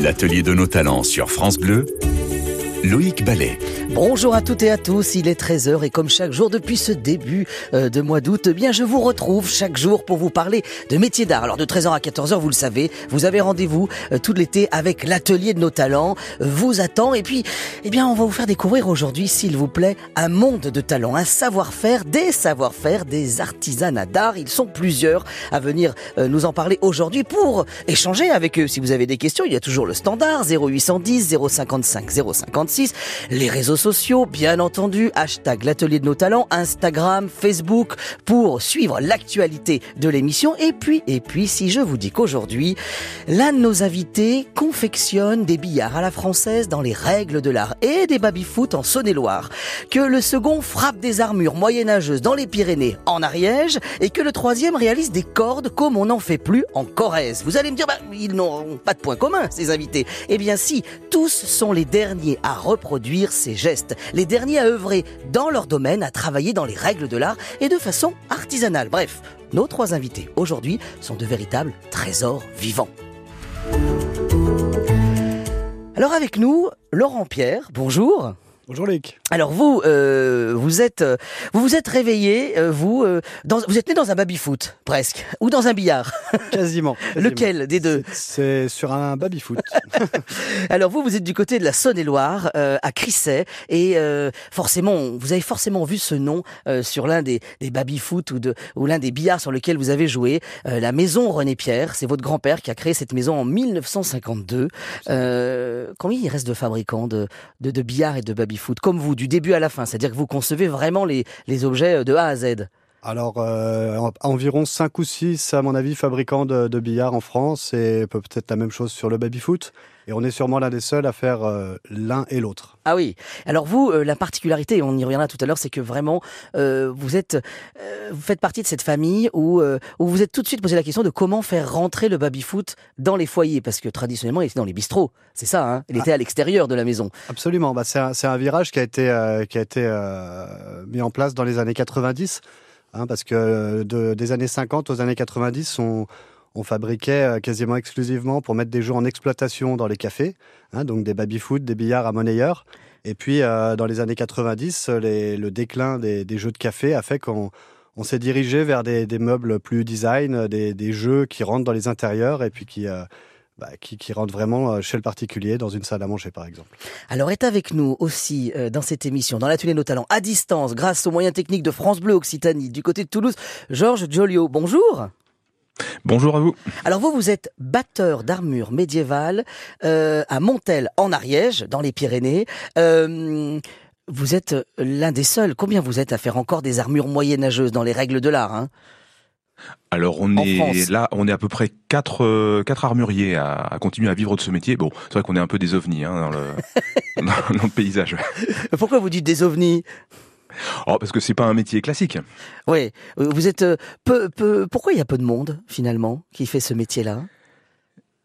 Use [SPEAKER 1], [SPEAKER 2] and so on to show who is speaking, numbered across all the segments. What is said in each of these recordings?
[SPEAKER 1] L'atelier de nos talents sur France Bleu, Loïc Ballet.
[SPEAKER 2] Bonjour à toutes et à tous, il est 13h et comme chaque jour depuis ce début euh, de mois d'août, eh bien je vous retrouve chaque jour pour vous parler de métiers d'art. Alors de 13h à 14h, vous le savez, vous avez rendez-vous euh, tout l'été avec l'atelier de nos talents, euh, vous attend et puis eh bien on va vous faire découvrir aujourd'hui s'il vous plaît un monde de talents, un savoir-faire, des savoir-faire, des artisanats d'art. Ils sont plusieurs à venir nous en parler aujourd'hui pour échanger avec eux. Si vous avez des questions, il y a toujours le standard 0810 055 056, les réseaux sociaux, bien entendu, hashtag l'atelier de nos talents, Instagram, Facebook, pour suivre l'actualité de l'émission. Et puis, et puis, si je vous dis qu'aujourd'hui, l'un de nos invités confectionne des billards à la française dans les règles de l'art et des baby-foot en Saône-et-Loire, que le second frappe des armures moyenâgeuses dans les Pyrénées en Ariège et que le troisième réalise des cordes comme on n'en fait plus en Corrèze. Vous allez me dire, bah, ils n'ont pas de point commun, ces invités. Eh bien si, tous sont les derniers à reproduire ces gestes les derniers à œuvrer dans leur domaine, à travailler dans les règles de l'art et de façon artisanale. Bref, nos trois invités aujourd'hui sont de véritables trésors vivants. Alors avec nous, Laurent Pierre, bonjour.
[SPEAKER 3] Bonjour Luc.
[SPEAKER 2] Alors vous, euh, vous êtes, euh, vous vous êtes réveillé, euh, vous, dans, vous êtes né dans un baby-foot presque, ou dans un billard.
[SPEAKER 3] Quasiment.
[SPEAKER 2] Lequel des deux?
[SPEAKER 3] C'est sur un baby-foot.
[SPEAKER 2] Alors vous, vous êtes du côté de la Saône-et-Loire, à Crisset, et forcément, vous avez forcément vu ce nom sur l'un des, des baby-foot ou de ou l'un des billards sur lequel vous avez joué. la maison René Pierre, c'est votre grand-père qui a créé cette maison en 1952. combien il reste de fabricants de, de, de billards et de baby foot, comme vous, du début à la fin. C'est-à-dire que vous concevez vraiment les, les objets de A à Z.
[SPEAKER 3] Alors, euh, environ 5 ou 6, à mon avis, fabricants de, de billard en France, et peut-être la même chose sur le baby-foot. Et on est sûrement l'un des seuls à faire euh, l'un et l'autre.
[SPEAKER 2] Ah oui. Alors vous, euh, la particularité, on y reviendra tout à l'heure, c'est que vraiment, euh, vous êtes, vous faites partie de cette famille où, où vous êtes tout de suite posé la question de comment faire rentrer le baby-foot dans les foyers, parce que traditionnellement, il était dans les bistrots. C'est ça, hein Il était à l'extérieur de la maison.
[SPEAKER 3] Absolument. Bah, c'est un, un, virage qui a été, qui a été mis en place dans les années 90. Hein, parce que de, des années 50 aux années 90, on, on fabriquait euh, quasiment exclusivement pour mettre des jeux en exploitation dans les cafés, hein, donc des baby-foot, des billards à monnayeur. Et puis, euh, dans les années 90, le déclin des, jeux de café a fait qu'on on s'est dirigé vers des, meubles plus design, des, jeux qui rentrent dans les intérieurs et puis qui, euh, bah, qui, rentrent vraiment chez le particulier, dans une salle à manger par exemple.
[SPEAKER 2] Alors est avec nous aussi dans cette émission, dans l'atelier Nos Talents, à distance, grâce aux moyens techniques de France Bleu Occitanie, du côté de Toulouse, Georges Joliot. Bonjour.
[SPEAKER 4] Bonjour à vous.
[SPEAKER 2] Alors vous, vous êtes batteur d'armure médiévale euh, à Montel, en Ariège, dans les Pyrénées. Euh, vous êtes l'un des seuls. Combien vous êtes à faire encore des armures moyenâgeuses dans les règles de l'art hein?
[SPEAKER 4] Alors on est là, on est à peu près quatre euh, quatre armuriers à, continuer à vivre de ce métier. Bon, c'est vrai qu'on est un peu des ovnis hein, dans, le, dans, le paysage.
[SPEAKER 2] Pourquoi vous dites des ovnis?
[SPEAKER 4] Oh, parce que c'est pas un métier classique.
[SPEAKER 2] Oui, vous êtes euh, peu, peu. Pourquoi il y a peu de monde finalement qui fait ce métier-là?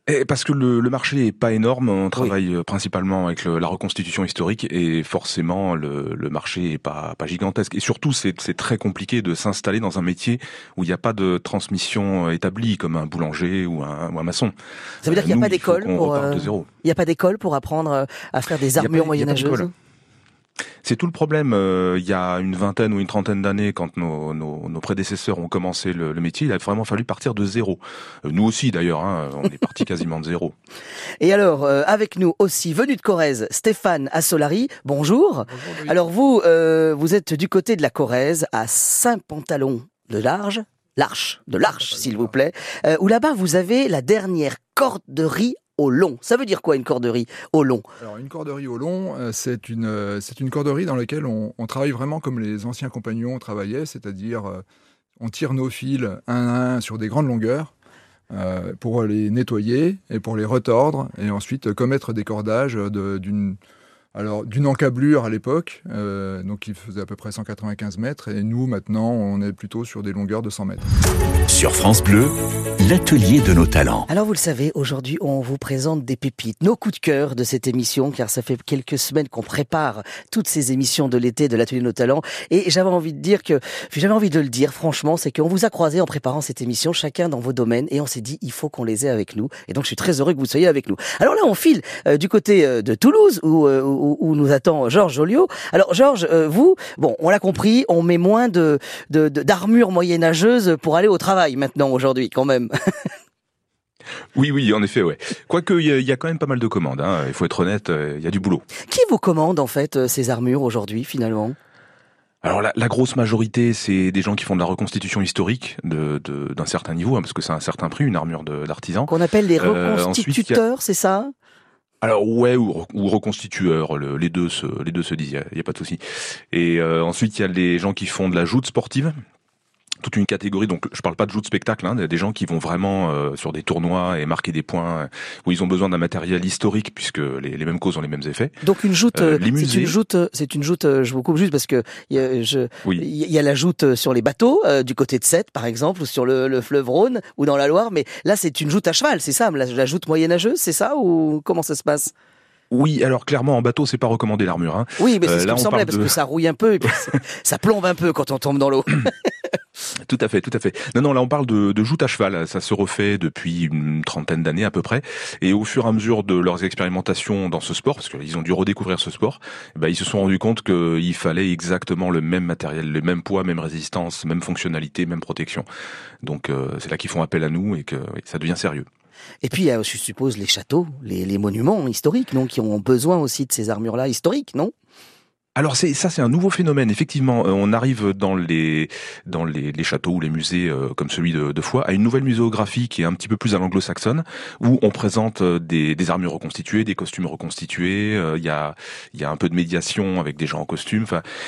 [SPEAKER 4] Et parce que le, marché est pas énorme, on travaille euh, principalement avec la reconstitution historique et forcément le, marché est pas, pas gigantesque. Et surtout, c'est très compliqué de s'installer dans un métier où il n'y a pas de transmission établie comme un boulanger ou un, ou un maçon.
[SPEAKER 2] Ça veut dire qu'il n'y a, pas d'école pour. Euh, il n'y a pas d'école pour apprendre à faire des armures moyenâgeuses?
[SPEAKER 4] C'est tout le problème. Euh, il y a une vingtaine ou une trentaine d'années, quand nos, nos, prédécesseurs ont commencé le, métier, il a vraiment fallu partir de zéro. Euh, nous aussi, d'ailleurs, hein, on est parti quasiment de zéro.
[SPEAKER 2] Et alors, euh, avec nous aussi, venu de Corrèze, Stéphane Assolari. Bonjour. alors vous, vous êtes du côté de la Corrèze, à Saint-Pantalon de Large, l'Arche, de l'Arche, s'il vous plaît, où là-bas vous avez la dernière corderie au long. Ça veut dire quoi une corderie au long?
[SPEAKER 5] Alors une corderie au long, euh, c'est une, euh, c'est une corderie dans laquelle on, travaille vraiment comme les anciens compagnons travaillaient, c'est-à-dire euh, on tire nos fils un à un sur des grandes longueurs pour les nettoyer et pour les retordre et ensuite commettre des cordages d'une alors, d'une encablure à l'époque, euh, donc il faisait à peu près 195 mètres, et nous, maintenant, on est plutôt sur des longueurs de 100 mètres.
[SPEAKER 1] Sur France Bleu, l'atelier de nos talents.
[SPEAKER 2] Alors vous le savez, aujourd'hui on vous présente des pépites, nos coups de cœur de cette émission, car ça fait quelques semaines qu'on prépare toutes ces émissions de l'été de l'atelier de nos talents. Et j'avais envie de dire que, j'avais envie de le dire franchement, c'est qu'on vous a croisé en préparant cette émission, chacun dans vos domaines, et on s'est dit il faut qu'on les ait avec nous. Et donc je suis très heureux que vous soyez avec nous. Alors là on file euh, du côté euh, de Toulouse, où, euh, où, où, nous attend Georges Joliot. Alors Georges, euh, vous, bon, on l'a compris, on met moins de d'armure de, moyenâgeuse pour aller au travail maintenant aujourd'hui quand même.
[SPEAKER 4] Oui, oui, en effet, ouais. Quoique, il y, a quand même pas mal de commandes. Hein. Il faut être honnête, il y a du boulot.
[SPEAKER 2] Qui vous commande en fait ces armures aujourd'hui, finalement?
[SPEAKER 4] Alors la, la, grosse majorité, c'est des gens qui font de la reconstitution historique de, de, d'un certain niveau, hein, parce que c'est un certain prix, une armure d'artisan.
[SPEAKER 2] Qu'on appelle les reconstituteurs, euh, c'est ça?
[SPEAKER 4] Alors ouais ou, ou les deux se les disent, il y, a pas de souci. Et euh, ensuite il y a les gens qui font de la joute sportive, toute une catégorie. Donc, je parle pas de jeux de spectacle, hein, des gens qui vont vraiment euh, sur des tournois et marquer des points euh, où ils ont besoin d'un matériel historique puisque les, les, mêmes causes ont les mêmes effets.
[SPEAKER 2] Donc une joute, euh, c'est une joute, c'est une joute. je vous coupe juste parce que il y a la joute sur les bateaux du côté de Sète, par exemple, ou sur le, le, fleuve Rhône ou dans la Loire. Mais là, c'est une joute à cheval, c'est ça, la, la joute moyenâgeuse, c'est ça ou comment ça se passe?
[SPEAKER 4] Oui, alors clairement en bateau c'est pas recommandé l'armure. Hein.
[SPEAKER 2] Oui, mais c'est ce qui me semblait parce que ça rouille un peu et puis ça plombe un peu quand on tombe dans l'eau.
[SPEAKER 4] Tout à fait, tout à fait. Non, non, là on parle de, de joute à cheval. Ça se refait depuis une trentaine d'années à peu près. Et au fur et à mesure de leurs expérimentations dans ce sport, parce qu'ils ont dû redécouvrir ce sport, eh ben, ils se sont rendus compte qu'il fallait exactement le même matériel, le même poids, même résistance, même fonctionnalité, même protection. Donc euh, c'est là qu'ils font appel à nous et que ça devient sérieux.
[SPEAKER 2] Et puis il y a, je suppose, les châteaux, les, les monuments historiques, non, qui ont besoin aussi de ces armures-là historiques, non?
[SPEAKER 4] Alors c'est ça c'est un nouveau phénomène. Effectivement euh, on arrive dans les dans les, les châteaux ou les musées euh, comme celui de, de Foix à une nouvelle muséographie qui est un petit peu plus à l'anglo-saxonne où on présente euh, des, des armures reconstituées des costumes reconstitués il y a il y a un peu de médiation avec des gens en costume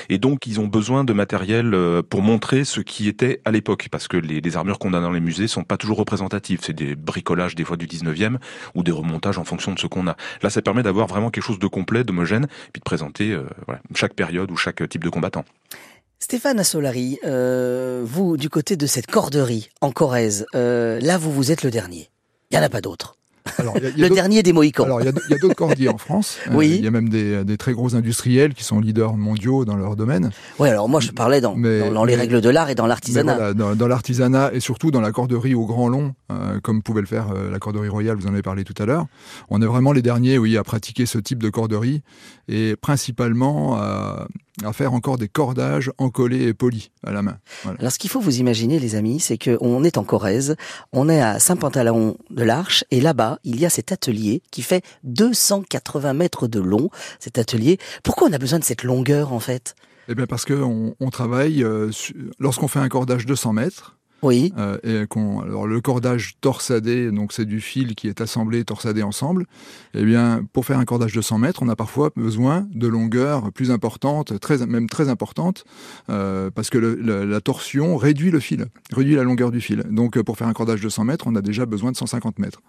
[SPEAKER 4] et donc ils ont besoin de matériel pour montrer ce qui était à l'époque parce que les, les armures qu'on a dans les musées sont pas toujours représentatives. C'est des bricolages des fois du 19e ou des remontages en fonction de ce qu'on a. Là ça permet d'avoir vraiment quelque chose de complet d'homogène puis de présenter voilà chaque période ou chaque type de combattant.
[SPEAKER 2] Stéphane Assolari, euh, vous, du côté de cette corderie en Corrèze, euh, là, vous, vous êtes le dernier. Il n'y en a pas d'autres. Alors, y a, y a le dernier des Mohicans.
[SPEAKER 5] Alors, il y a, d'autres cordiers en France.
[SPEAKER 2] Oui.
[SPEAKER 5] Il euh, y a même des, des, très gros industriels qui sont leaders mondiaux dans leur domaine.
[SPEAKER 2] Oui, alors moi, je parlais dans, mais, dans, dans les mais, règles de l'art et dans l'artisanat.
[SPEAKER 5] Voilà, dans, dans l'artisanat et surtout dans la corderie au grand long, euh, comme pouvait le faire euh, la corderie royale, vous en avez parlé tout à l'heure. On est vraiment les derniers, oui, à pratiquer ce type de corderie et principalement à, à faire encore des cordages encollés et polis à la main.
[SPEAKER 2] Voilà. Alors, ce qu'il faut vous imaginer, les amis, c'est qu'on est en Corrèze, on est à Saint-Pantalon de l'Arche, et là-bas, il y a cet atelier qui fait 280 mètres de long, cet atelier. Pourquoi on a besoin de cette longueur, en fait?
[SPEAKER 5] Eh bien, parce qu'on on travaille, euh, lorsqu'on fait un cordage de 100 mètres,
[SPEAKER 2] oui.
[SPEAKER 5] Euh, et qu'on, alors le cordage torsadé, donc c'est du fil qui est assemblé, torsadé ensemble. Eh bien, pour faire un cordage de 100 mètres, on a parfois besoin de longueurs plus importantes, très, même très importantes, euh, parce que le, le, la torsion réduit le fil, réduit la longueur du fil. Donc, pour faire un cordage de 100 mètres, on a déjà besoin de 150 mètres.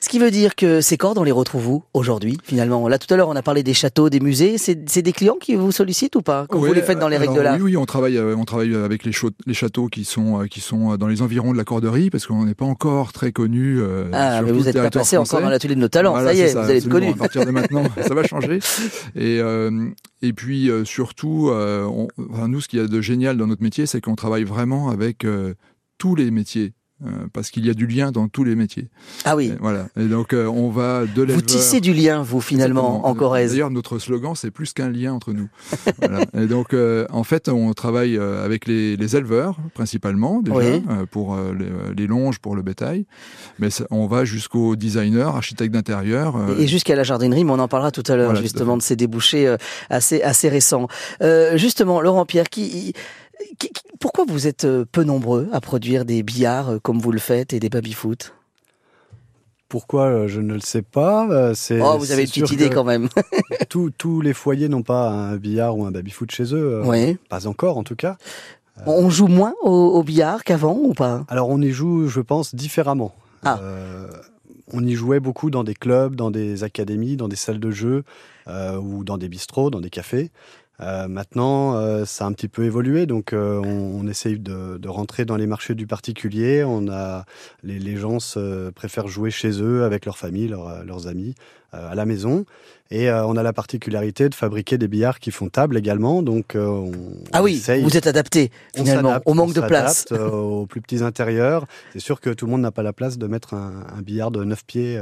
[SPEAKER 2] Ce qui veut dire que ces cordes, on les retrouve où aujourd'hui, finalement? Là, tout à l'heure, on a parlé des châteaux, des musées. C'est, c'est des clients qui vous sollicitent ou pas? Quand
[SPEAKER 5] oui,
[SPEAKER 2] vous les faites dans les
[SPEAKER 5] alors,
[SPEAKER 2] règles de l'art?
[SPEAKER 5] Oui, oui, on travaille, euh, on travaille avec les, châteaux, les châteaux qui sont, qui sont dans les environs de la corderie parce qu'on n'est pas encore très connu. Euh,
[SPEAKER 2] ah,
[SPEAKER 5] sur
[SPEAKER 2] mais vous êtes pas passé encore dans l'atelier de nos talents.
[SPEAKER 5] Voilà,
[SPEAKER 2] ça y est,
[SPEAKER 5] ça,
[SPEAKER 2] vous allez être connu.
[SPEAKER 5] À partir de maintenant, ça va changer. Et, euh, et puis euh, surtout, on, enfin, nous, ce qu'il y a de génial dans notre métier, c'est qu'on travaille vraiment avec tous les métiers. Euh, parce qu'il y a du lien dans tous les métiers.
[SPEAKER 2] Ah oui.
[SPEAKER 5] Et voilà. Et donc euh, on va de l'éleveur.
[SPEAKER 2] Vous tissez du lien, vous finalement, en Corrèze.
[SPEAKER 5] D'ailleurs, notre slogan, c'est plus qu'un lien entre nous. voilà. Et donc, euh, en fait, on travaille avec les, les éleveurs principalement déjà
[SPEAKER 2] Oui.
[SPEAKER 5] pour les, les, longes, pour le bétail. Mais ça, on va jusqu'aux designers, architectes d'intérieur.
[SPEAKER 2] Et jusqu'à la jardinerie, mais on en parlera tout à l'heure
[SPEAKER 5] Voilà,
[SPEAKER 2] justement de ces débouchés assez assez récents. justement, Laurent Pierre, qui pourquoi vous êtes euh, peu nombreux à produire des billards euh, comme vous le faites et des baby-foot?
[SPEAKER 3] Pourquoi euh, je ne le sais pas.
[SPEAKER 2] C'est, oh, vous avez une petite idée quand même.
[SPEAKER 3] tous, tous les foyers n'ont pas un billard ou un baby-foot chez eux.
[SPEAKER 2] Oui.
[SPEAKER 3] Pas encore, en tout cas.
[SPEAKER 2] On joue moins au, au billard qu'avant ou pas?
[SPEAKER 3] Alors on y joue, je pense, différemment.
[SPEAKER 2] Ah.
[SPEAKER 3] Euh, on y jouait beaucoup dans des clubs, dans des académies, dans des salles de jeu ou dans des bistrots, dans des cafés. Euh, maintenant, euh, ça a un petit peu évolué, donc euh, on, on, essaye de, de, rentrer dans les marchés du particulier. On a les, les gens se, préfèrent jouer chez eux avec leur famille, leur, leurs amis, à la maison. Et euh, on a la particularité de fabriquer des billards qui font table également. Donc, euh, on,
[SPEAKER 2] ah oui, vous êtes adapté finalement au manque de place.
[SPEAKER 3] Euh, aux plus petits intérieurs. C'est sûr que tout le monde n'a pas la place de mettre un, un billard de 9 pieds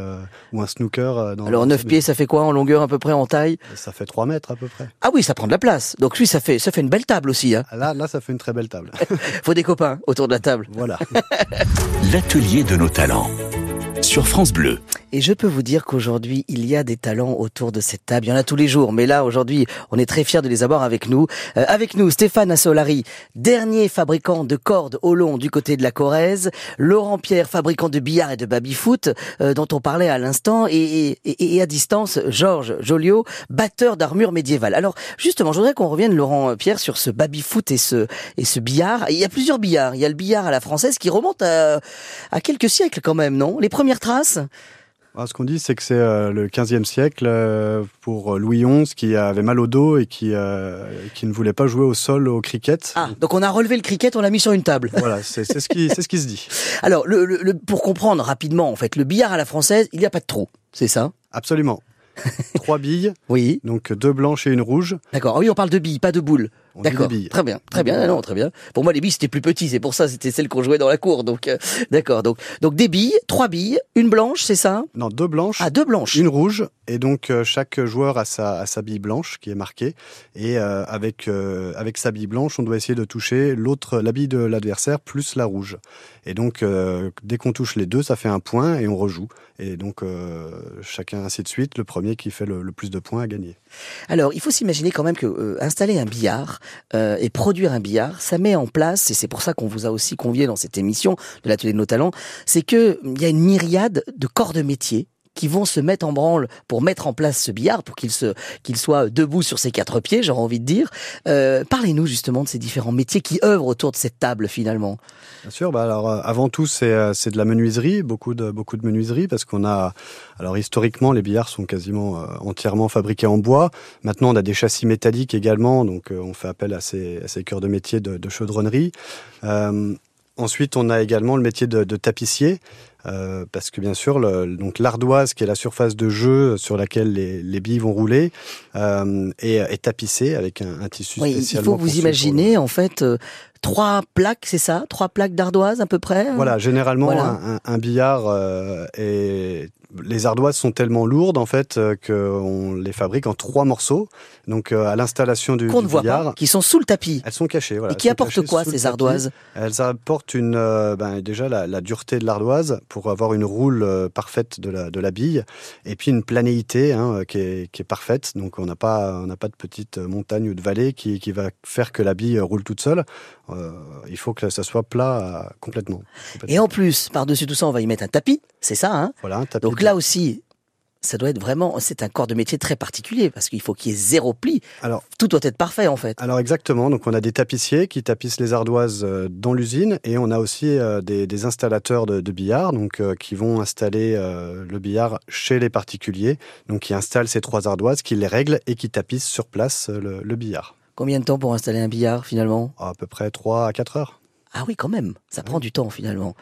[SPEAKER 3] ou un snooker. Dans
[SPEAKER 2] Alors 9 pieds, ça fait quoi en longueur à peu près, en taille?
[SPEAKER 3] Ça fait 3 mètres à peu près.
[SPEAKER 2] Ah oui, ça prend de la place. Donc oui, ça fait, ça fait une belle table aussi. Hein.
[SPEAKER 3] Là, là, ça fait une très belle table.
[SPEAKER 2] Faut des copains autour de la table.
[SPEAKER 3] Voilà.
[SPEAKER 1] L'atelier de nos talents France Bleu.
[SPEAKER 2] Et je peux vous dire qu'aujourd'hui, il y a des talents autour de cette table. Il y en a tous les jours. Mais là, aujourd'hui, on est très fiers de les avoir avec nous. Euh, avec nous, Stéphane Assolari, dernier fabricant de cordes au long du côté de la Corrèze. Laurent Pierre, fabricant de billard et de baby-foot, euh, dont on parlait à l'instant. Et, et, et, à distance, Georges Joliot, batteur d'armure médiévale. Alors, justement, je voudrais qu'on revienne, Laurent Pierre, sur ce baby-foot et ce, et ce billard. Il y a plusieurs billards. Il y a le billard à la française qui remonte à, à quelques siècles quand même, non? Les premières traces
[SPEAKER 3] ah, ce qu'on dit, c'est que c'est euh, le 15e siècle euh, pour Louis XI qui avait mal au dos et qui, euh, qui ne voulait pas jouer au sol au cricket.
[SPEAKER 2] Ah, donc on a relevé le cricket, on l'a mis sur une table.
[SPEAKER 3] Voilà, c'est ce, qui, ce qui se dit.
[SPEAKER 2] Alors, le, le, pour comprendre rapidement, en fait, le billard à la française, il n'y a pas de trou, c'est ça?
[SPEAKER 3] Absolument. Trois billes.
[SPEAKER 2] Oui.
[SPEAKER 3] Donc deux blanches et une rouge.
[SPEAKER 2] D'accord. Ah oui, on parle de billes, pas de boules. D'accord. Très bien, très bien. Non, très bien. Pour moi, les billes c'était plus petit, c'est pour ça c'était celles qu'on jouait dans la cour. Donc, euh, d'accord. Donc, donc des billes, trois billes, une blanche, c'est ça?
[SPEAKER 3] Non, deux blanches.
[SPEAKER 2] Ah, deux blanches.
[SPEAKER 3] Une rouge. Et donc euh, chaque joueur a sa, a sa bille blanche qui est marquée. Et euh, avec avec sa bille blanche, on doit essayer de toucher l'autre, la bille de l'adversaire plus la rouge. Et donc dès qu'on touche les deux, ça fait un point et on rejoue. Et donc chacun ainsi de suite. Le premier qui fait le, le plus de points a gagné.
[SPEAKER 2] Alors, il faut s'imaginer quand même que installer un billard euh, et produire un billard, ça met en place, et c'est pour ça qu'on vous a aussi convié dans cette émission de l'atelier de nos talents, c'est que il y a une myriade de corps de métier qui vont se mettre en branle pour mettre en place ce billard, pour qu'il se qu'il soit debout sur ses quatre pieds, j'aurais envie de dire. Euh, Parlez-nous justement de ces différents métiers qui œuvrent autour de cette table finalement.
[SPEAKER 3] Bien sûr, bah alors euh, avant tout c'est euh, c'est de la menuiserie, beaucoup de beaucoup de menuiserie parce qu'on a alors historiquement les billards sont quasiment entièrement fabriqués en bois. Maintenant on a des châssis métalliques également, donc on fait appel à ces à ces cœurs de métier de, chaudronnerie. Ensuite, on a également le métier de tapissier. Euh, parce que bien sûr, le, donc l'ardoise, qui est la surface de jeu sur laquelle les, les billes vont rouler, euh, est, est, tapissée avec un, un tissu
[SPEAKER 2] oui,
[SPEAKER 3] spécialement.
[SPEAKER 2] Il faut vous imaginer en fait euh, trois plaques, c'est ça, trois plaques d'ardoise à peu près.
[SPEAKER 3] Voilà, généralement voilà. Un, un, billard euh, est les ardoises sont tellement lourdes en fait euh, qu'on les fabrique en trois morceaux. Donc euh, à l'installation du,
[SPEAKER 2] qu'on
[SPEAKER 3] ne
[SPEAKER 2] voit
[SPEAKER 3] billard,
[SPEAKER 2] pas, qui sont sous le tapis.
[SPEAKER 3] Elles sont cachées. Voilà,
[SPEAKER 2] Et qui apportent quoi ces ardoises?
[SPEAKER 3] Elles apportent une, euh, ben, déjà la, la, dureté de l'ardoise pour avoir une roule parfaite de la, de la bille, et puis une planéité hein, qui, est, qui est parfaite. Donc on n'a pas on n'a pas de petite montagne ou de vallée qui, qui va faire que la bille roule toute seule. Euh, il faut que ça soit plat complètement, complètement.
[SPEAKER 2] Et en plus, par-dessus tout ça, on va y mettre un tapis, c'est ça, hein?
[SPEAKER 3] Voilà, un tapis.
[SPEAKER 2] Donc là aussi, ça doit être vraiment, c'est un corps de métier très particulier parce qu'il faut qu'il y ait zéro pli.
[SPEAKER 3] Alors,
[SPEAKER 2] tout doit être parfait en fait.
[SPEAKER 3] Alors exactement. Donc on a des tapissiers qui tapissent les ardoises dans l'usine et on a aussi euh, des, des, installateurs de, de billard, donc euh, qui vont installer euh, le billard chez les particuliers, donc qui installent ces trois ardoises, qui les règlent et qui tapissent sur place le, le billard.
[SPEAKER 2] Combien de temps pour installer un billard finalement?
[SPEAKER 3] À peu près 3 à 4 heures.
[SPEAKER 2] Ah oui, quand même. Ça prend du temps finalement.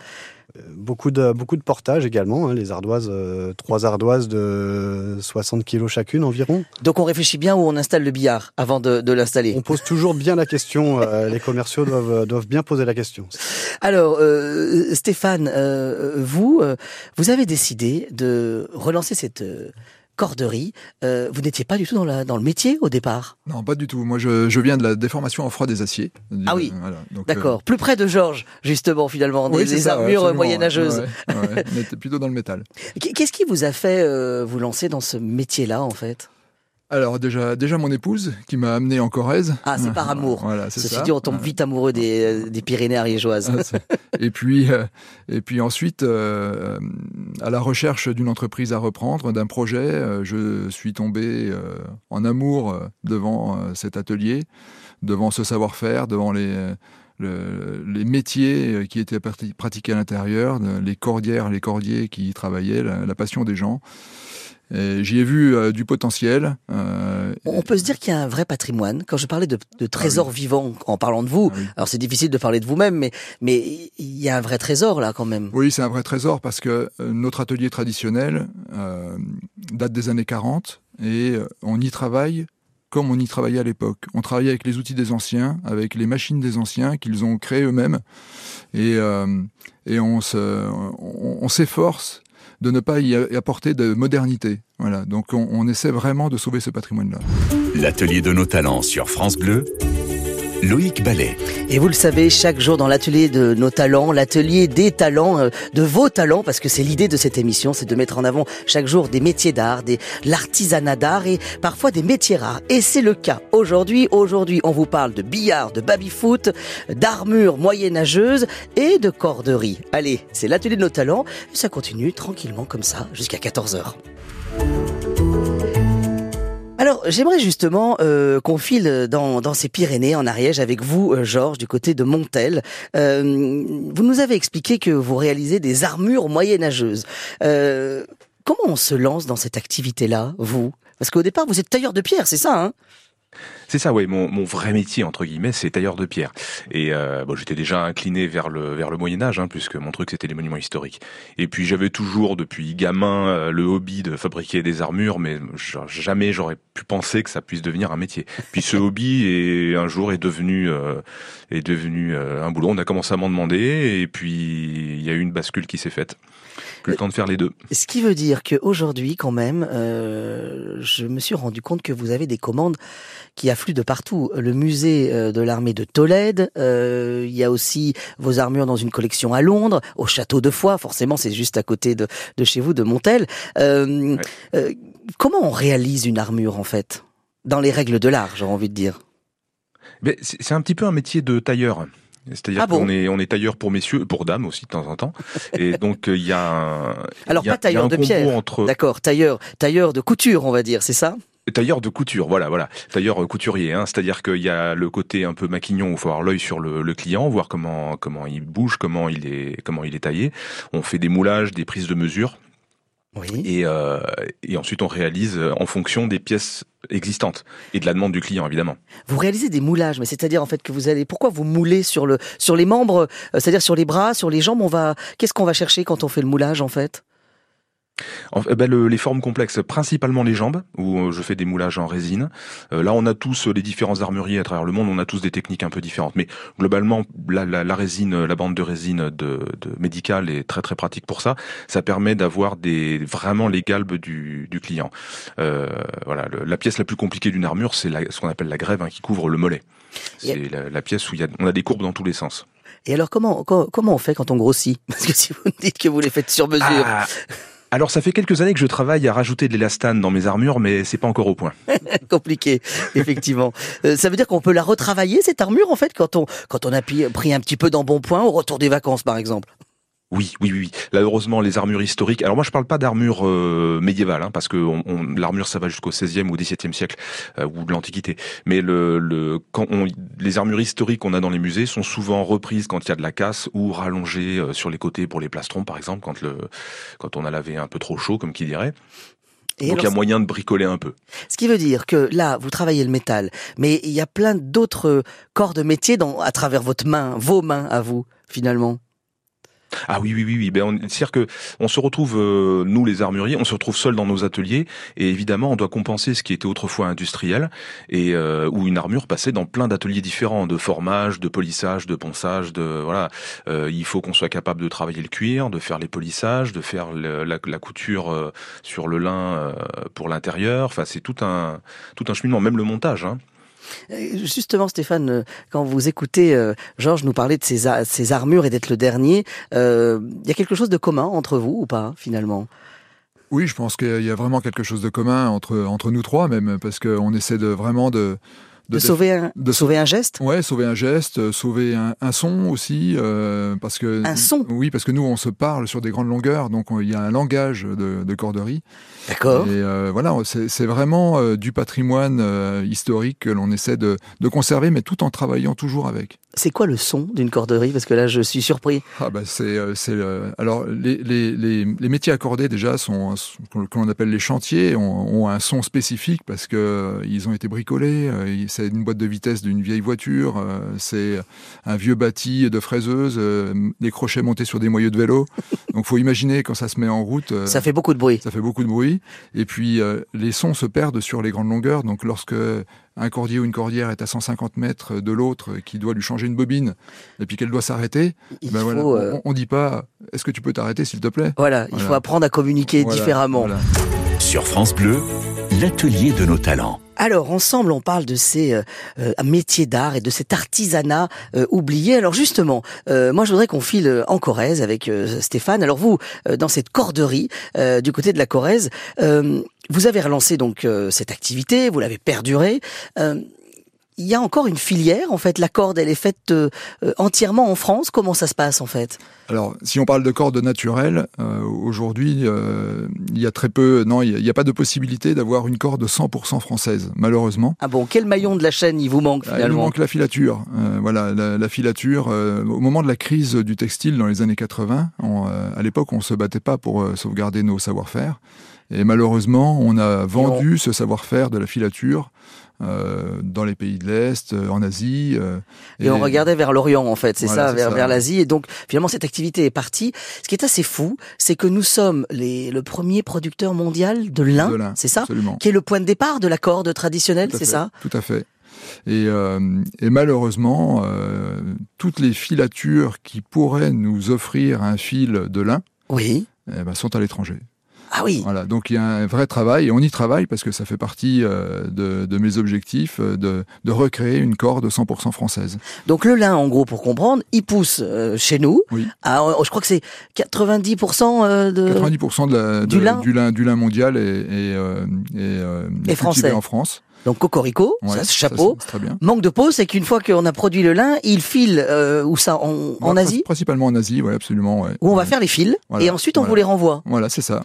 [SPEAKER 3] Beaucoup de, beaucoup de portage également, hein, les ardoises, euh, trois ardoises de 60 kilos chacune environ.
[SPEAKER 2] Donc on réfléchit bien où on installe le billard avant de, de l'installer.
[SPEAKER 3] On pose toujours bien la question, euh, les commerciaux doivent, doivent bien poser la question.
[SPEAKER 2] Alors euh, Stéphane, vous, vous avez décidé de relancer cette corderie. Euh, vous n'étiez pas du tout dans, la, dans, le métier au départ?
[SPEAKER 5] Non, pas du tout. Moi, je, je viens de la déformation en froid des aciers.
[SPEAKER 2] Ah oui, voilà. d'accord. Euh... Plus près de Georges, justement, finalement, des,
[SPEAKER 5] oui,
[SPEAKER 2] des
[SPEAKER 5] ça,
[SPEAKER 2] armures moyenâgeuses.
[SPEAKER 5] Ouais, ouais, ouais. On était plutôt dans le métal.
[SPEAKER 2] Qu'est-ce qui vous a fait euh, vous lancer dans ce métier-là, en fait?
[SPEAKER 5] Alors déjà, déjà mon épouse qui m'a amené en Corrèze.
[SPEAKER 2] Ah, c'est par amour.
[SPEAKER 5] Voilà, c'est
[SPEAKER 2] ça. dit, on tombe vite amoureux des, des Pyrénées ariégeoises.
[SPEAKER 5] et puis, euh, et puis ensuite, euh, à la recherche d'une entreprise à reprendre, d'un projet, euh, je suis tombé euh, en amour devant cet atelier, devant ce savoir-faire, devant les les métiers qui étaient pratiqués à l'intérieur, les cordières, les cordiers qui y travaillaient, la passion des gens. J'y ai vu euh, du potentiel.
[SPEAKER 2] Euh, On peut se dire qu'il y a un vrai patrimoine. Quand je parlais de, de trésor ah vivant en parlant de vous, ah alors c'est difficile de parler de vous-même, mais mais il y a un vrai trésor là quand même.
[SPEAKER 5] Oui, c'est un vrai trésor parce que euh, notre atelier traditionnel euh, date des années 40 et on y travaille comme on y travaillait à l'époque. On travaillait avec les outils des anciens, avec les machines des anciens qu'ils ont créées eux-mêmes, et, euh, et on s'efforce de ne pas y apporter de modernité. Voilà, donc on, on essaie vraiment de sauver ce patrimoine-là.
[SPEAKER 1] L'atelier de nos talents sur France Bleu, Loïc Ballet.
[SPEAKER 2] Et vous le savez, chaque jour dans l'atelier de nos talents, l'atelier des talents, euh, de vos talents, parce que c'est l'idée de cette émission, c'est de mettre en avant chaque jour des métiers d'art, des l'artisanat d'art et parfois des métiers rares. Et c'est le cas aujourd'hui. Aujourd'hui, on vous parle de billard, de baby-foot, d'armure moyenâgeuse et de corderie. Allez, c'est l'atelier de nos talents. Ça continue tranquillement comme ça jusqu'à 14h. Alors, j'aimerais justement euh, qu'on file dans, ces Pyrénées, en Ariège, avec vous, euh, Georges, du côté de Montel. Euh, vous nous avez expliqué que vous réalisez des armures moyenâgeuses. comment on se lance dans cette activité-là, vous? Parce qu'au départ, vous êtes tailleur de pierre, c'est ça hein?
[SPEAKER 4] C'est ça, oui. Mon, mon, vrai métier entre guillemets, c'est tailleur de pierre. Et euh, bon, j'étais déjà incliné vers le vers le Moyen Âge, hein, puisque mon truc c'était les monuments historiques. Et puis j'avais toujours depuis gamin euh, le hobby de fabriquer des armures, mais jamais j'aurais pu penser que ça puisse devenir un métier. Puis ce hobby est un jour est devenu euh, est devenu un boulot. On a commencé à m'en demander, et puis il y a eu une bascule qui s'est faite. Plus le temps de faire les deux.
[SPEAKER 2] Ce qui veut dire qu'aujourd'hui, quand même, euh, je me suis rendu compte que vous avez des commandes qui affluent de partout. Le musée euh, de l'armée de Tolède, euh, il y a aussi vos armures dans une collection à Londres, au château de Foix, forcément c'est juste à côté de, de, chez vous, de Montel. Euh, comment on réalise une armure en fait? Dans les règles de l'art, j'ai envie de dire.
[SPEAKER 4] C'est un petit peu un métier de tailleur. C'est-à-dire ah qu'on est on est tailleur pour messieurs, pour dames aussi de temps en temps. Et donc euh, il y a un
[SPEAKER 2] alors pas tailleur de pierre. Entre... D'accord, tailleur tailleur de couture, on va dire, c'est ça?
[SPEAKER 4] Tailleur de couture, voilà, voilà. Tailleur euh, couturier, hein. c'est-à-dire qu'il y a le côté un peu maquignon où il faut avoir l'œil sur le, le, client, voir comment comment il bouge, comment il est comment il est taillé. On fait des moulages, des prises de mesure. Oui. Et, euh, et ensuite, on réalise en fonction des pièces existantes et de la demande du client, évidemment.
[SPEAKER 2] Vous réalisez des moulages, mais c'est-à-dire en fait que vous allez. Pourquoi vous moulez sur le sur les membres, euh, c'est-à-dire sur les bras, sur les jambes On va. Qu'est-ce qu'on va chercher quand on fait le moulage en fait?
[SPEAKER 4] Eh ben, les formes complexes, principalement les jambes, où euh, je fais des moulages en résine. Euh, là, on a tous les différents armuriers à travers le monde, on a tous des techniques un peu différentes. Mais globalement, la, la, la résine, la bande de résine de, de médicale est très très pratique pour ça. Ça permet d'avoir des vraiment les galbes du, du client. Euh, voilà, la pièce la plus compliquée d'une armure, c'est ce qu'on appelle la grève hein, qui couvre le mollet. C'est la, pièce où y a, on a des courbes dans tous les sens.
[SPEAKER 2] Et alors comment comment on fait quand on grossit? Parce que si vous me dites que vous les faites sur mesure. Ah,
[SPEAKER 4] alors ça fait quelques années que je travaille à rajouter de l'élastane dans mes armures, mais c'est pas encore au point.
[SPEAKER 2] Compliqué, effectivement. Euh, ça veut dire qu'on peut la retravailler cette armure en fait quand on quand on a pris un petit peu d'embonpoint au retour des vacances par exemple?
[SPEAKER 4] Oui, oui, oui. Là, heureusement, les armures historiques. Alors moi, je parle pas d'armure euh, médiévale, hein, parce que on, l'armure, ça va jusqu'au 16e ou 17e siècle euh, ou de l'Antiquité. Mais le, le quand on, les armures historiques qu'on a dans les musées sont souvent reprises quand il y a de la casse ou rallongées euh, sur les côtés pour les plastrons, par exemple, quand le quand on a lavé un peu trop chaud, comme qui dirait. Donc il y a moyen de bricoler un peu.
[SPEAKER 2] Ce qui veut dire que là, vous travaillez le métal, mais il y a plein d'autres corps de métier dans, à travers votre main, vos mains à vous, finalement.
[SPEAKER 4] Ah oui, oui, oui, oui. Ben, c'est-à-dire que on se retrouve, euh, nous les armuriers, on se retrouve seuls dans nos ateliers, et évidemment, on doit compenser ce qui était autrefois industriel, et euh, où une armure passait dans plein d'ateliers différents, de formage, de polissage, de ponçage, de voilà. Euh, il faut qu'on soit capable de travailler le cuir, de faire les polissages, de faire la, la, couture sur le lin pour l'intérieur. Enfin, c'est tout un tout un cheminement, même le montage. Hein.
[SPEAKER 2] Euh, justement, Stéphane, euh, quand vous écoutez euh, Georges nous parler de ses, armures et d'être le dernier, il y a quelque chose de commun entre vous ou pas, finalement?
[SPEAKER 5] Oui, je pense qu'il y a vraiment quelque chose de commun entre, entre nous trois, même, parce qu'on essaie de vraiment de,
[SPEAKER 2] de, sauver un, de sauver un geste?
[SPEAKER 5] Ouais, sauver un geste, euh, sauver un, un son aussi, euh, parce que
[SPEAKER 2] un son?
[SPEAKER 5] Oui, parce que nous on se parle sur des grandes longueurs, donc il y a un langage de, de corderie.
[SPEAKER 2] D'accord.
[SPEAKER 5] Et euh, voilà, c'est vraiment du patrimoine historique que l'on essaie de, de conserver, mais tout en travaillant toujours avec.
[SPEAKER 2] C'est quoi le son d'une corderie? Parce que là, je suis surpris.
[SPEAKER 5] Ah bah c'est euh, c'est alors les, les, les, les, métiers accordés déjà sont ce que l'on appelle les chantiers ont, ont, un son spécifique parce que euh, ils ont été bricolés. Euh, c'est une boîte de vitesse d'une vieille voiture. C'est un vieux bâti de fraiseuse, des crochets montés sur des moyeux de vélo. Donc faut imaginer quand ça se met en route.
[SPEAKER 2] Ça fait beaucoup de bruit.
[SPEAKER 5] Ça fait beaucoup de bruit. Et puis les sons se perdent sur les grandes longueurs. Donc lorsque un cordier ou une cordière est à 150 mètres de l'autre, qui doit lui changer une bobine, et puis qu'elle doit s'arrêter, ben voilà, euh, on, ne dit pas est-ce que tu peux t'arrêter s'il te plaît?
[SPEAKER 2] Voilà, il faut apprendre à communiquer différemment.
[SPEAKER 1] Sur France Bleu, l'atelier de nos talents.
[SPEAKER 2] Alors, ensemble, on parle de ces euh, euh, métiers d'art et de cet artisanat oublié. Alors, justement, moi, je voudrais qu'on file en Corrèze avec Stéphane. Alors, vous, dans cette corderie du côté de la Corrèze, vous avez relancé donc cette activité, vous l'avez perdurée il y a encore une filière en fait. La corde, elle est faite euh, euh, entièrement en France. Comment ça se passe en fait?
[SPEAKER 5] Alors, si on parle de corde naturelle, euh, aujourd'hui, il y a très peu. Non, il n'y a, pas de possibilité d'avoir une corde 100% française, malheureusement.
[SPEAKER 2] Ah bon Quel maillon de la chaîne il vous manque finalement
[SPEAKER 5] Il manque la filature. voilà, la, filature. au moment de la crise du textile dans les années 80, à l'époque, on se battait pas pour sauvegarder nos savoir-faire. Et malheureusement, on a vendu ce savoir-faire de la filature euh, dans les pays de l'Est, euh, en Asie.
[SPEAKER 2] Euh, et, on regardait vers l'Orient, en fait, c'est ça, vers, vers l'Asie. Et donc, finalement, cette activité est partie. Ce qui est assez fou, c'est que nous sommes les, le premier producteur mondial de lin, c'est ça Qui est le point de départ de la corde traditionnelle, c'est ça
[SPEAKER 5] Tout à fait. Et, et malheureusement, toutes les filatures qui pourraient nous offrir un fil de lin
[SPEAKER 2] oui.
[SPEAKER 5] Eh ben, sont à l'étranger.
[SPEAKER 2] Ah oui.
[SPEAKER 5] Voilà, donc il y a un vrai travail et on y travaille parce que ça fait partie euh, de, de, mes objectifs euh, de, de, recréer une corde 100% française.
[SPEAKER 2] Donc le lin, en gros, pour comprendre, il pousse euh, chez nous.
[SPEAKER 5] Oui.
[SPEAKER 2] je crois que c'est 90% de
[SPEAKER 5] 90% de la, du, lin. du, lin. du lin mondial et, et,
[SPEAKER 2] français
[SPEAKER 5] en France.
[SPEAKER 2] Donc cocorico, ça, chapeau.
[SPEAKER 5] très bien.
[SPEAKER 2] Manque de peau, c'est qu'une fois qu'on a produit le lin, il file euh, où ça en, en Asie
[SPEAKER 5] Principalement en Asie, oui, absolument. Ouais.
[SPEAKER 2] Où on va faire les fils et ensuite on vous les renvoie.
[SPEAKER 5] Voilà, c'est ça.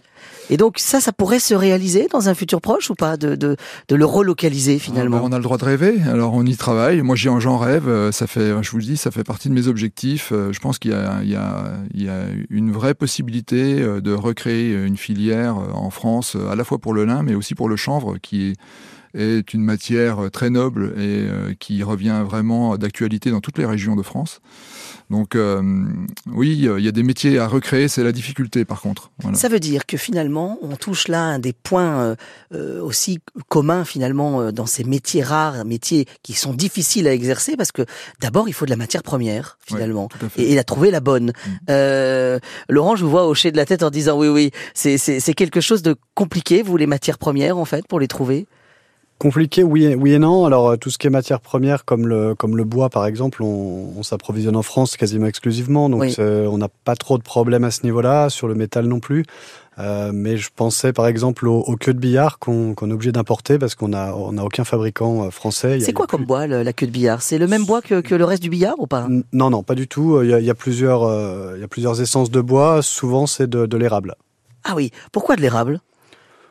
[SPEAKER 2] Et donc ça, ça pourrait se réaliser dans un futur proche ou pas de, de, de le relocaliser ah, finalement
[SPEAKER 5] ben, On a le droit de rêver, alors on y travaille. Moi j'en rêve, euh, ça fait, je vous le dis, ça fait partie de mes objectifs. Euh, je pense qu'il y, y, il y a une vraie possibilité de recréer une filière en France, à la fois pour le lin mais aussi pour le chanvre qui est est une matière très noble et euh, qui revient vraiment d'actualité dans toutes les régions de France. Donc euh, oui, il y a des métiers à recréer, c'est la difficulté par contre.
[SPEAKER 2] Ça veut dire que finalement, on touche là un des points euh, aussi communs finalement dans ces métiers rares, métiers qui sont difficiles à exercer parce que d'abord il faut de la matière première finalement et, et, à trouver la bonne. Mm. Laurent, je vous vois hocher de la tête en disant oui oui, c'est quelque chose de compliqué vous les matières premières en fait pour les trouver?
[SPEAKER 3] Compliqué, oui et, oui et non. Alors euh, tout ce qui est matière première, comme le comme le bois par exemple, on, on s'approvisionne en France quasiment exclusivement, donc on n'a pas trop de problèmes à ce niveau-là. Sur le métal non plus. Euh, mais je pensais par exemple aux, aux queues de billard qu'on est obligé d'importer parce qu'on a on a aucun fabricant euh, français.
[SPEAKER 2] C'est quoi comme bois la queue de billard? C'est le même bois que, que, le reste du billard ou pas?
[SPEAKER 3] Non non pas du tout. Il y a, il y a plusieurs il y a plusieurs essences de bois. Souvent c'est de, de l'érable.
[SPEAKER 2] Ah oui. Pourquoi de l'érable?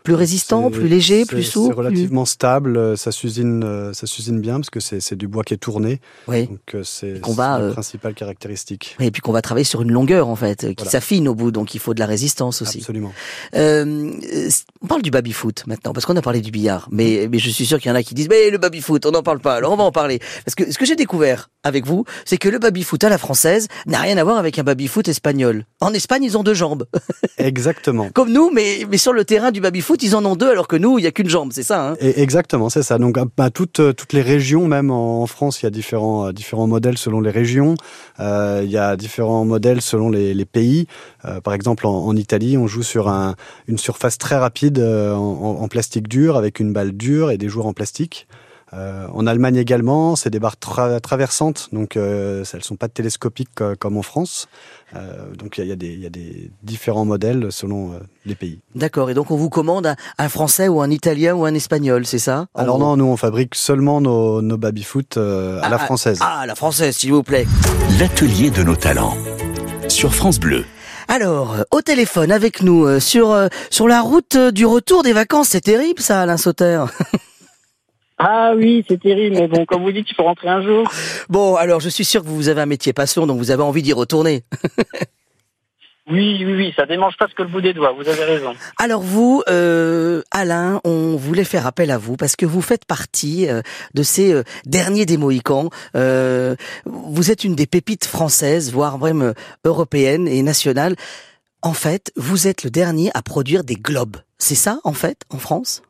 [SPEAKER 2] Plus résistant, plus léger, plus souple.
[SPEAKER 3] C'est relativement stable, euh, ça s'usine, euh, ça s'usine bien parce que c'est du bois qui est tourné.
[SPEAKER 2] Oui.
[SPEAKER 3] Donc euh, c'est la principale caractéristique.
[SPEAKER 2] et puis qu'on va travailler sur une longueur en fait, qui s'affine au bout, donc il faut de la résistance aussi.
[SPEAKER 3] Absolument.
[SPEAKER 2] Euh, on parle du baby foot maintenant parce qu'on a parlé du billard, mais mais je suis sûr qu'il y en a qui disent mais le baby foot, on n'en parle pas. Alors on va en parler parce que ce que j'ai découvert avec vous, c'est que le baby foot à la française n'a rien à voir avec un baby foot espagnol. En Espagne, ils ont deux jambes.
[SPEAKER 3] Exactement.
[SPEAKER 2] Comme nous, mais mais sur le terrain du baby foot ils en ont deux alors que nous, il n'y a qu'une jambe, c'est ça hein
[SPEAKER 3] Exactement, c'est ça. Donc, à toutes, euh, toutes les régions, même en France, il y a différents, euh, différents modèles selon les régions. Euh, il y a différents modèles selon les, pays. Par exemple, en, en, Italie, on joue sur un, une surface très rapide en, en, plastique dur avec une balle dure et des joueurs en plastique. Euh, en Allemagne également, c'est des barres traversantes, donc euh, elles sont pas télescopiques comme en France. Euh, donc il y, y, a des différents modèles selon euh, les pays.
[SPEAKER 2] D'accord. Et donc on vous commande un, français ou un italien ou un espagnol, c'est ça?
[SPEAKER 3] Alors non, nous on fabrique seulement nos, nos baby-foot euh, à la ah, française.
[SPEAKER 2] Ah, à la française, s'il vous plaît.
[SPEAKER 1] L'atelier de nos talents sur France Bleu.
[SPEAKER 2] Alors, au téléphone avec nous sur sur la route du retour des vacances, c'est terrible ça, Alain Sauter.
[SPEAKER 6] Ah oui, c'est terrible, mais bon, comme vous dites, il faut rentrer un jour.
[SPEAKER 2] Bon, alors je suis sûr que vous avez un métier passion, donc vous avez envie d'y retourner.
[SPEAKER 6] Oui, oui, oui, ça démange pas ce que le bout des doigts, vous avez raison.
[SPEAKER 2] Alors vous, euh, Alain, on voulait faire appel à vous parce que vous faites partie euh, de ces euh, derniers des Mohicans. Euh, vous êtes une des pépites françaises, voire même européennes et nationales. En fait, vous êtes le dernier à produire des globes. C'est ça, en fait, en France?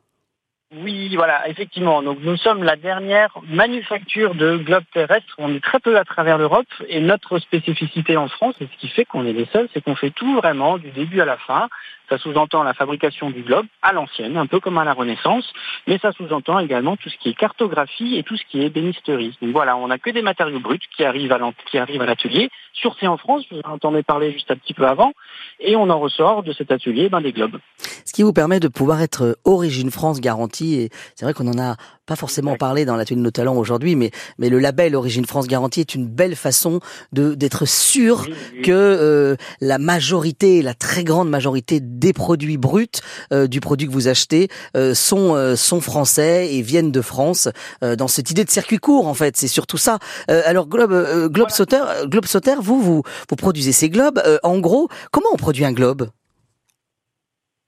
[SPEAKER 6] Oui, voilà, effectivement. Donc nous sommes la dernière manufacture de globes terrestres. On est très peu à travers l'Europe et notre spécificité en France, et ce qui fait qu'on est les seuls, c'est qu'on fait tout vraiment du début à la fin. Ça sous-entend la fabrication du globe à l'ancienne, un peu comme à la Renaissance, mais ça sous-entend également tout ce qui est cartographie et tout ce qui est bénisterie. Donc voilà, on n'a que des matériaux bruts qui arrivent à l'atelier, sourcés en France, vous en entendez parler juste un petit peu avant, et on en ressort de cet atelier ben, des globes.
[SPEAKER 2] Ce qui vous permet de pouvoir être Origine France garantie. Et c'est vrai qu'on en a pas forcément
[SPEAKER 6] Exact.
[SPEAKER 2] parlé dans l'atelier de nos talents aujourd'hui, mais, mais le label Origine France garantie est une belle façon de d'être sûr
[SPEAKER 6] Oui, oui.
[SPEAKER 2] que euh, la majorité, la très grande majorité des produits bruts euh, du produit que vous achetez euh, sont euh, sont français et viennent de France. euh, dans cette idée de circuit court, en fait, c'est surtout ça. Euh, alors Globe euh, Globe Sauter, euh, Globe Sauter, vous vous vous produisez ces globes. Euh, en gros, comment on produit un globe?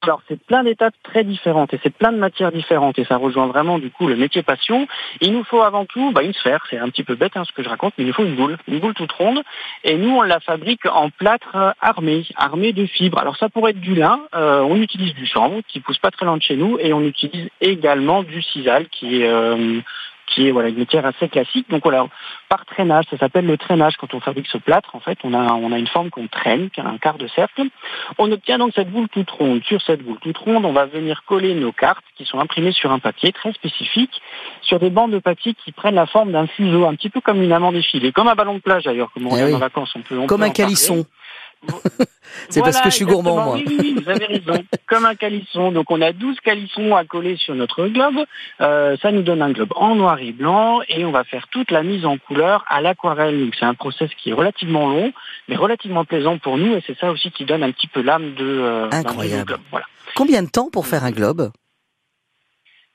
[SPEAKER 6] Alors c'est plein d'étapes très différentes et c'est plein de matières différentes et ça rejoint vraiment du coup le métier passion. Il nous faut avant tout bah, une sphère, c'est un petit peu bête hein, ce que je raconte, mais il nous faut une boule, une boule toute ronde et nous on la fabrique en plâtre euh, armé, armé de fibres. Alors ça pourrait être du lin, euh, on utilise du chanvre qui pousse pas très loin de chez nous et on utilise également du sisal qui est euh, qui est voilà une matière assez classique. Donc voilà, par traînage, ça s'appelle le traînage quand on fabrique ce plâtre. En fait, on a on a une forme qu'on traîne, qui a un quart de cercle. On obtient donc cette boule toute ronde. Sur cette boule toute ronde, on va venir coller nos cartes qui sont imprimées sur un papier très spécifique, sur des bandes de papier qui prennent la forme d'un fuseau, un petit peu comme une amande effilée, comme un ballon de plage d'ailleurs, comme on
[SPEAKER 2] Eh
[SPEAKER 6] regarde
[SPEAKER 2] oui.
[SPEAKER 6] en vacances. On peut, on
[SPEAKER 2] Comme
[SPEAKER 6] peut
[SPEAKER 2] un
[SPEAKER 6] parler.
[SPEAKER 2] C'est parce que je suis gourmand, moi.
[SPEAKER 6] Oui, vous avez raison. Comme un calisson. Donc on a 12 calissons à coller sur notre globe. Euh, ça nous donne un globe en noir et blanc et on va faire toute la mise en couleur à l'aquarelle. Donc c'est un process qui est relativement long, mais relativement plaisant pour nous et c'est ça aussi qui donne un petit peu l'âme de, euh,
[SPEAKER 2] Incroyable.
[SPEAKER 6] globe. Voilà.
[SPEAKER 2] Combien de temps pour faire un globe?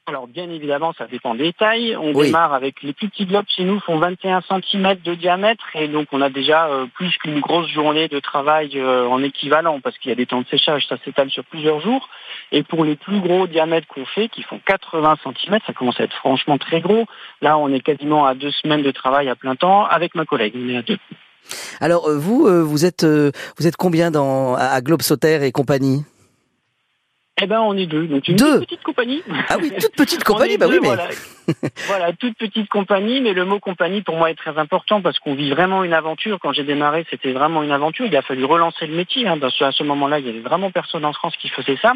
[SPEAKER 6] Alors bien évidemment, ça dépend des tailles. On
[SPEAKER 2] Oui.
[SPEAKER 6] démarre avec les plus petits globes chez nous font 21 cm de diamètre et donc on a déjà euh, plus qu'une grosse journée de travail euh, en équivalent parce qu'il y a des temps de séchage, ça s'étale sur plusieurs jours. Et pour les plus gros diamètres qu'on fait, qui font 80 cm, ça commence à être franchement très gros. Là, on est quasiment à deux semaines de travail à plein temps avec ma collègue. On est à deux.
[SPEAKER 2] Alors euh, vous, euh, vous êtes euh, vous êtes combien dans à à Globe Sauter et compagnie?
[SPEAKER 6] Eh ben, on est deux. Donc une
[SPEAKER 2] Deux
[SPEAKER 6] toute petite compagnie.
[SPEAKER 2] Ah oui, toute petite compagnie, bah oui, mais
[SPEAKER 6] voilà. voilà, toute petite compagnie, mais le mot compagnie pour moi est très important parce qu'on vit vraiment une aventure. Quand j'ai démarré, c'était vraiment une aventure. Il a fallu relancer le métier. Hein. Dans ce- À ce moment-là, il y avait vraiment personne en France qui faisait ça.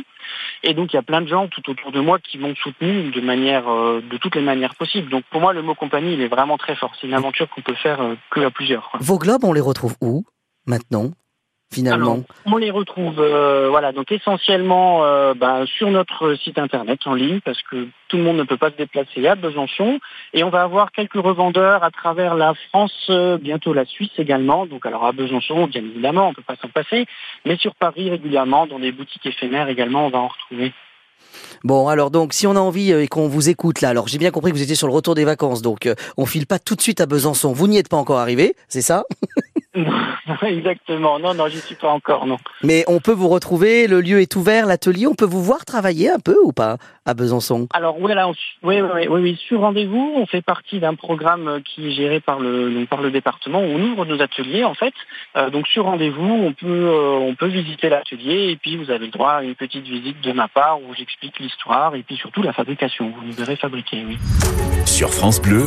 [SPEAKER 6] Et donc, il y a plein de gens tout autour de moi qui m'ont soutenu de manière, euh, de toutes les manières possibles. Donc, pour moi, le mot compagnie, il est vraiment très fort. C'est une aventure qu'on peut faire euh, que à plusieurs. quoi.
[SPEAKER 2] vos globes, on les retrouve où maintenant? Finalement.
[SPEAKER 6] Alors, on les retrouve, euh, voilà, donc essentiellement euh, bah, sur notre site internet en ligne parce que tout le monde ne peut pas se déplacer à Besançon et on va avoir quelques revendeurs à travers la France, euh, bientôt la Suisse également. Donc alors à Besançon, bien évidemment, on peut pas s'en passer, mais sur Paris régulièrement, dans des boutiques éphémères également, on va en retrouver.
[SPEAKER 2] Bon, alors donc, si on a envie euh, et qu'on vous écoute là, alors j'ai bien compris que vous étiez sur le retour des vacances, donc euh, on file pas tout de suite à Besançon. Vous n'y êtes pas encore arrivé, c'est ça?
[SPEAKER 6] Exactement. Non, non, j'y suis pas encore, non.
[SPEAKER 2] Mais on peut vous retrouver, le lieu est ouvert, l'atelier, on peut vous voir travailler un peu ou pas à Besançon?
[SPEAKER 6] Alors oui, là, on- oui, oui, oui, oui, sur rendez-vous, on fait partie d'un programme euh, qui est géré par le donc par le département. On ouvre nos ateliers en fait. Euh, donc sur rendez-vous, on peut euh, on peut visiter l'atelier et puis vous avez le droit à une petite visite de ma part où j'explique l'histoire et puis surtout la fabrication. Vous nous verrez fabriquer, oui.
[SPEAKER 1] Sur France Bleu,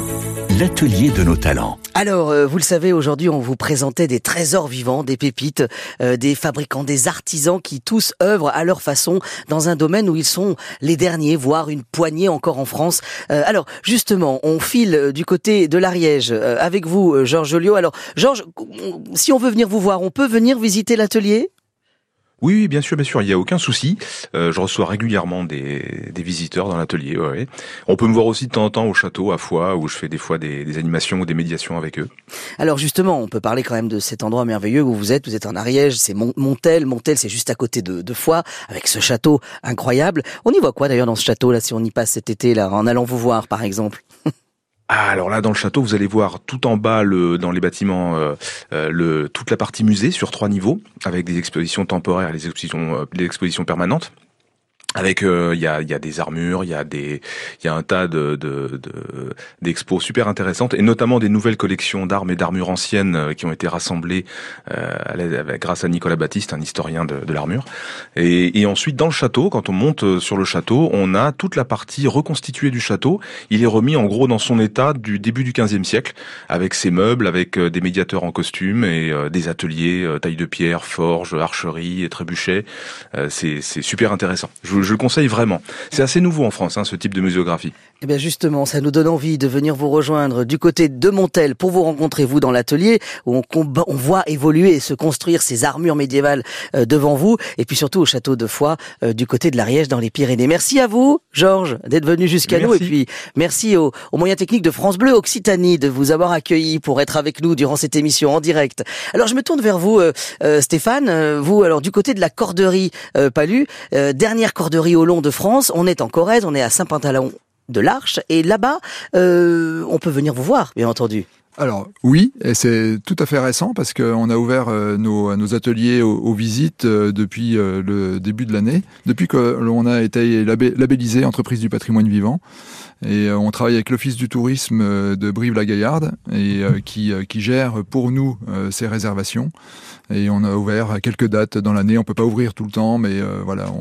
[SPEAKER 1] l'atelier de nos talents.
[SPEAKER 2] Alors, euh, vous le savez, aujourd'hui, on vous des trésors vivants, des pépites, euh, des fabricants, des artisans qui tous œuvrent à leur façon dans un domaine où ils sont les derniers, voire une poignée encore en France. Euh, alors, justement, on file euh, du côté de l'Ariège avec vous, Georges Joliot. Alors, Georges, si on veut venir vous voir, on peut venir visiter l'atelier?
[SPEAKER 4] Oui, bien sûr, bien sûr, il n'y a aucun souci. Euh, je reçois régulièrement des, des visiteurs dans l'atelier. Ouais. On peut me voir aussi de temps en temps au château à Foix, où je fais des fois des, des, animations ou des médiations avec eux.
[SPEAKER 2] Alors justement, on peut parler quand même de cet endroit merveilleux où vous êtes. Vous êtes en Ariège, c'est Montel. Montel, c'est juste à côté de, de Foix, avec ce château incroyable. On y voit quoi d'ailleurs dans ce château là, si on y passe cet été là, en allant vous voir par exemple?
[SPEAKER 4] ah, alors là, dans le château, vous allez voir tout en bas, le, dans les bâtiments, euh, euh, toute la partie musée sur trois niveaux, avec des expositions temporaires et des expositions, euh, des expositions permanentes avec il y, a, y, a, des armures, il y a des y a un tas de d'expos de, super intéressantes et notamment des nouvelles collections d'armes et d'armures anciennes qui ont été rassemblées euh, grâce à Nicolas Baptiste, un historien de, de l'armure. Et, et, ensuite dans le château, quand on monte sur le château, on a toute la partie reconstituée du château. Il est remis en gros dans son état du début du XVe siècle, avec ses meubles, avec des médiateurs en costume et des ateliers taille de pierre, forge, archerie et trébuchet. c'est super intéressant. Je, le conseille vraiment. C'est assez nouveau en France, hein, ce type de muséographie.
[SPEAKER 2] Eh bien justement, ça nous donne envie de venir vous rejoindre du côté de Montel pour vous rencontrer, vous, dans l'atelier, où on, on, voit évoluer et se construire ces armures médiévales euh, devant vous, et puis surtout au château de Foix, euh, du côté de l'Ariège, dans les Pyrénées. Merci à vous, Georges, d'être venu jusqu'à nous, et puis merci aux, moyens techniques de France Bleu Occitanie de vous avoir accueillis pour être avec nous durant cette émission en direct. Alors je me tourne vers vous, euh, Stéphane, vous, alors du côté de la corderie Palu, dernière corderie de long de France. On est en Corrèze, on est à Saint-Pantalon de l'Arche, et là-bas, euh, on peut venir vous voir, bien entendu.
[SPEAKER 5] Alors oui, et c'est tout à fait récent parce qu'on a ouvert euh, nos, ateliers aux, visites euh, depuis le début de l'année, depuis que l'on a été labellisé entreprise du patrimoine vivant. Et on travaille avec l'Office du tourisme de Brive-la-Gaillarde et qui, gère pour nous ces réservations. Et on a ouvert quelques dates dans l'année. On peut pas ouvrir tout le temps, mais voilà,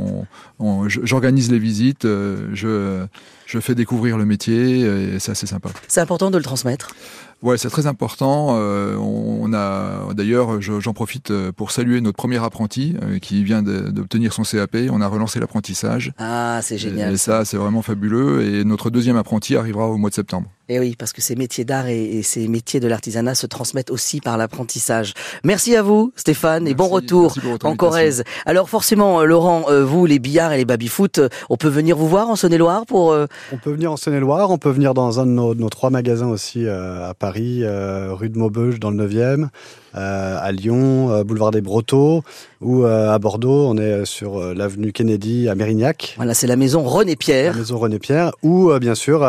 [SPEAKER 5] on, j'organise les visites, je, je fais découvrir le métier et c'est assez sympa.
[SPEAKER 2] C'est important de le transmettre?
[SPEAKER 5] Ouais, c'est très important. Euh, on a d'ailleurs, j'en profite euh, pour saluer notre premier apprenti euh, qui vient d'obtenir son CAP. On a relancé l'apprentissage.
[SPEAKER 2] Ah, c'est génial.
[SPEAKER 5] Et, ça, c'est vraiment fabuleux. Et notre deuxième apprenti arrivera au mois de septembre.
[SPEAKER 2] Et eh oui, parce que ces métiers d'art et, ces métiers de l'artisanat se transmettent aussi par l'apprentissage. Merci à vous, Stéphane, et bon retour en Corrèze. Alors forcément, Laurent, vous, les billards et les baby-foot, on peut venir vous voir en Saône-et-Loire pour...
[SPEAKER 3] On peut venir en Saône-et-Loire, on peut venir dans un de nos, nos trois magasins aussi à Paris Paris, euh, rue de Maubeuge dans le 9e, euh, à Lyon, euh, boulevard des Brotteaux, ou à Bordeaux, on est sur l'avenue Kennedy à Mérignac.
[SPEAKER 2] Voilà, c'est la maison René Pierre.
[SPEAKER 3] La maison René Pierre, ou bien sûr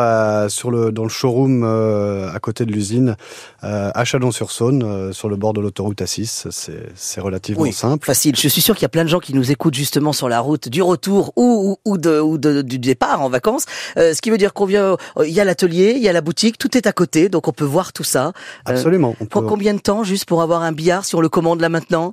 [SPEAKER 3] sur le, dans le showroom à côté de l'usine à Chalon-sur-Saône, sur le bord de l'autoroute A6. C'est relativement oui, simple.
[SPEAKER 2] Facile. Je suis sûr qu'il y a plein de gens qui nous écoutent justement sur la route du retour ou, ou, de, ou de, du départ en vacances. ce qui veut dire qu'on vient, il y a l'atelier, il y a la boutique, tout est à côté, donc on peut voir tout ça.
[SPEAKER 3] Absolument.
[SPEAKER 2] Combien de temps juste pour avoir un billard si on le commande là maintenant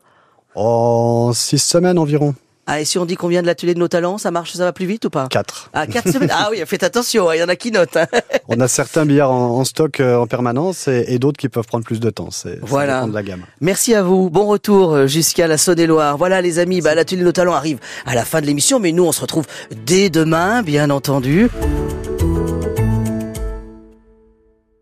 [SPEAKER 3] En six semaines environ.
[SPEAKER 2] Ah, et si on dit qu'on vient de l'atelier de nos talents, ça marche, ça va plus vite ou pas
[SPEAKER 3] Quatre.
[SPEAKER 2] Ah, quatre semaines. Ah oui, faites attention, hein, il y en a qui notent. Hein.
[SPEAKER 3] on a certains billards en, stock euh, en permanence et, d'autres qui peuvent prendre plus de temps. C'est voilà. de la gamme.
[SPEAKER 2] Merci à vous. Bon retour euh, jusqu'à la Saône-et-Loire. Voilà, les amis, bah, l'atelier de nos talents arrive à la fin de l'émission, mais nous, on se retrouve dès demain, bien entendu.